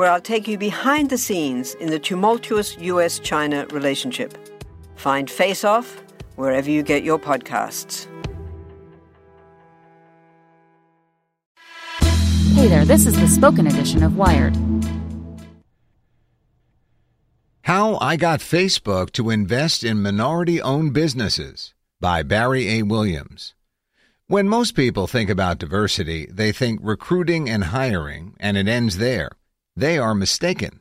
where I'll take you behind the scenes in the tumultuous US China relationship. Find Face Off wherever you get your podcasts. Hey there, this is the spoken edition of Wired. How I Got Facebook to Invest in Minority Owned Businesses by Bärí A. Williams. When most people think about diversity, they think recruiting and hiring, and it ends there. They are mistaken.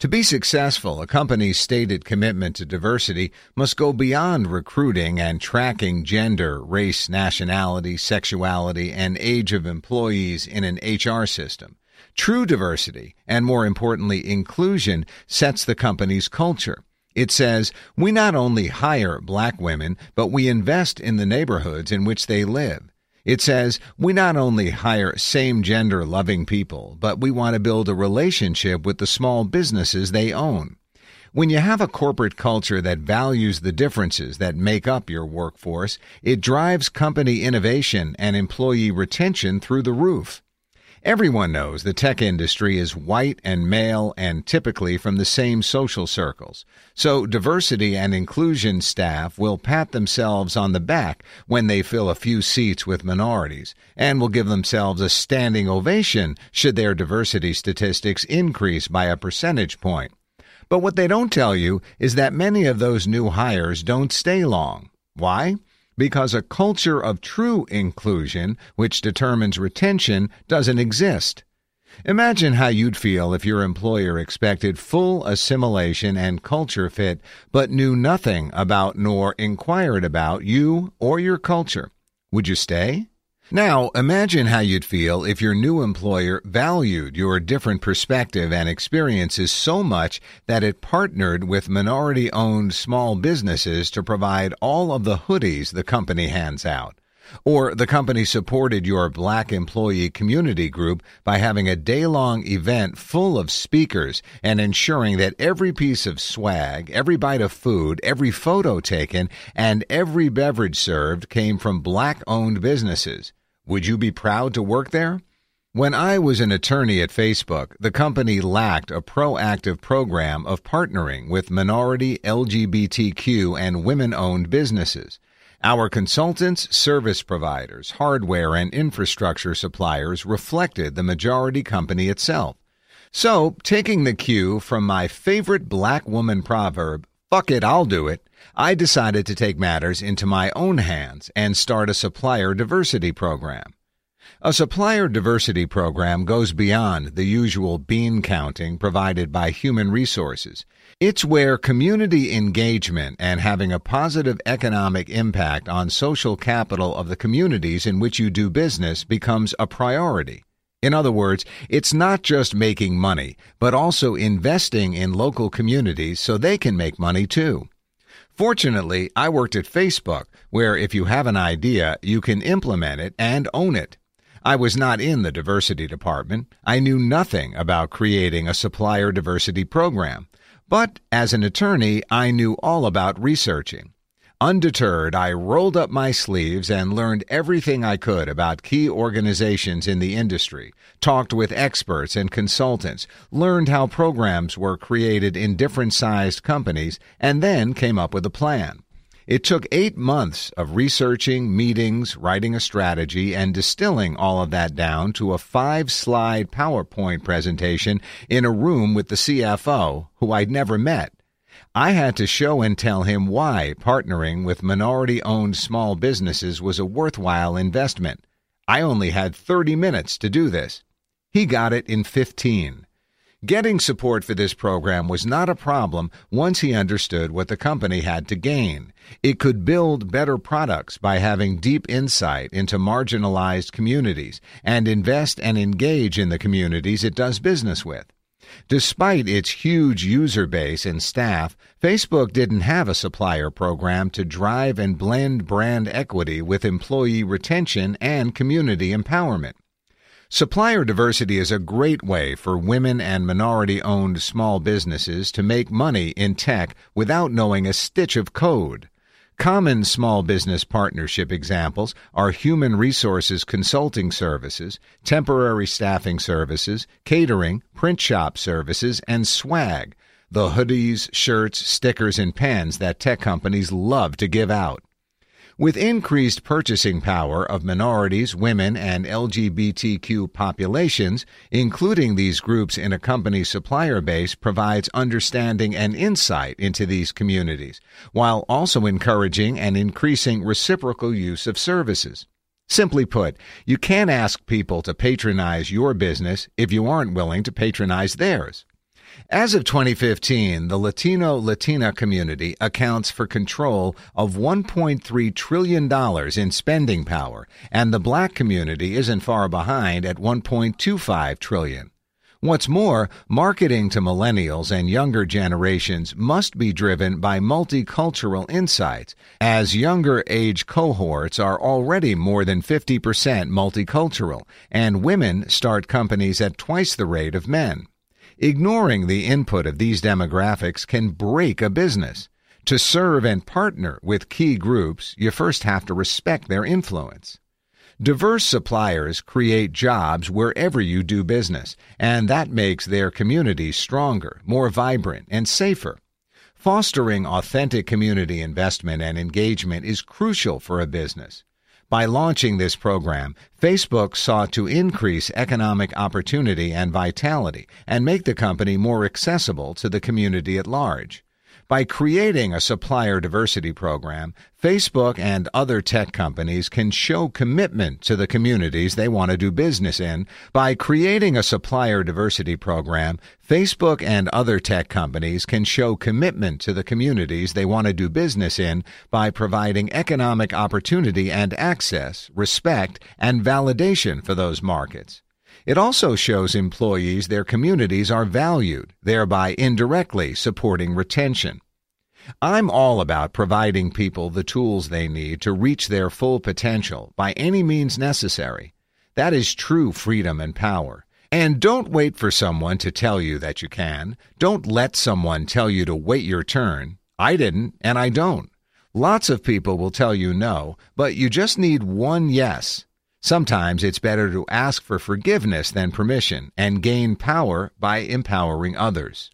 To be successful, a company's stated commitment to diversity must go beyond recruiting and tracking gender, race, nationality, sexuality, and age of employees in an HR system. True diversity, and more importantly, inclusion, sets the company's culture. It says, we not only hire black women, but we invest in the neighborhoods in which they live. It says, we not only hire same gender loving people, but we want to build a relationship with the small businesses they own. When you have a corporate culture that values the differences that make up your workforce, it drives company innovation and employee retention through the roof. Everyone knows the tech industry is white and male and typically from the same social circles. So diversity and inclusion staff will pat themselves on the back when they fill a few seats with minorities and will give themselves a standing ovation should their diversity statistics increase by a percentage point. But what they don't tell you is that many of those new hires don't stay long. Why? Because a culture of true inclusion, which determines retention, doesn't exist. Imagine how you'd feel if your employer expected full assimilation and culture fit, but knew nothing about nor inquired about you or your culture. Would you stay? Now, imagine how you'd feel if your new employer valued your different perspective and experiences so much that it partnered with minority owned small businesses to provide all of the hoodies the company hands out. Or the company supported your black employee community group by having a day long event full of speakers and ensuring that every piece of swag, every bite of food, every photo taken, and every beverage served came from black owned businesses. Would you be proud to work there? When I was an attorney at Facebook, the company lacked a proactive program of partnering with minority, LGBTQ, and women owned businesses. Our consultants, service providers, hardware, and infrastructure suppliers reflected the majority company itself. So, taking the cue from my favorite black woman proverb, fuck it, I'll do it, I decided to take matters into my own hands and start a supplier diversity program. A supplier diversity program goes beyond the usual bean counting provided by human resources. It's where community engagement and having a positive economic impact on social capital of the communities in which you do business becomes a priority. In other words, it's not just making money, but also investing in local communities so they can make money too. Fortunately, I worked at Facebook, where if you have an idea, you can implement it and own it. I was not in the diversity department. I knew nothing about creating a supplier diversity program. But as an attorney, I knew all about researching. Undeterred, I rolled up my sleeves and learned everything I could about key organizations in the industry, talked with experts and consultants, learned how programs were created in different sized companies, and then came up with a plan. It took eight months of researching, meetings, writing a strategy, and distilling all of that down to a five slide PowerPoint presentation in a room with the CFO, who I'd never met. I had to show and tell him why partnering with minority owned small businesses was a worthwhile investment. I only had 30 minutes to do this. He got it in 15. Getting support for this program was not a problem once he understood what the company had to gain. It could build better products by having deep insight into marginalized communities and invest and engage in the communities it does business with. Despite its huge user base and staff, Facebook didn't have a supplier program to drive and blend brand equity with employee retention and community empowerment. Supplier diversity is a great way for women and minority owned small businesses to make money in tech without knowing a stitch of code. Common small business partnership examples are human resources consulting services, temporary staffing services, catering, print shop services, and swag, the hoodies, shirts, stickers, and pens that tech companies love to give out. With increased purchasing power of minorities, women, and LGBTQ populations, including these groups in a company's supplier base provides understanding and insight into these communities, while also encouraging and increasing reciprocal use of services. Simply put, you can't ask people to patronize your business if you aren't willing to patronize theirs. As of 2015, the Latino Latina community accounts for control of $1.3 trillion in spending power, and the black community isn't far behind at 1.25 trillion. What's more, marketing to millennials and younger generations must be driven by multicultural insights, as younger age cohorts are already more than 50% multicultural, and women start companies at twice the rate of men. Ignoring the input of these demographics can break a business. To serve and partner with key groups, you first have to respect their influence. Diverse suppliers create jobs wherever you do business, and that makes their communities stronger, more vibrant, and safer. Fostering authentic community investment and engagement is crucial for a business. By launching this program, Facebook sought to increase economic opportunity and vitality and make the company more accessible to the community at large. By creating a supplier diversity program, Facebook and other tech companies can show commitment to the communities they want to do business in. By creating a supplier diversity program, Facebook and other tech companies can show commitment to the communities they want to do business in by providing economic opportunity and access, respect, and validation for those markets. It also shows employees their communities are valued, thereby indirectly supporting retention. I'm all about providing people the tools they need to reach their full potential by any means necessary. That is true freedom and power. And don't wait for someone to tell you that you can. Don't let someone tell you to wait your turn. I didn't, and I don't. Lots of people will tell you no, but you just need one yes. Sometimes it's better to ask for forgiveness than permission and gain power by empowering others.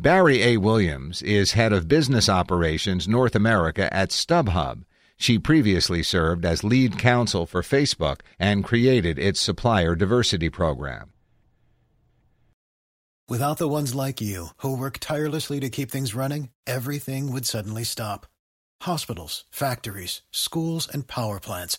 Bärí A. Williams is head of business operations North America at StubHub. She previously served as lead counsel for Facebook and created its supplier diversity program. Without the ones like you, who work tirelessly to keep things running, everything would suddenly stop. Hospitals, factories, schools, and power plants,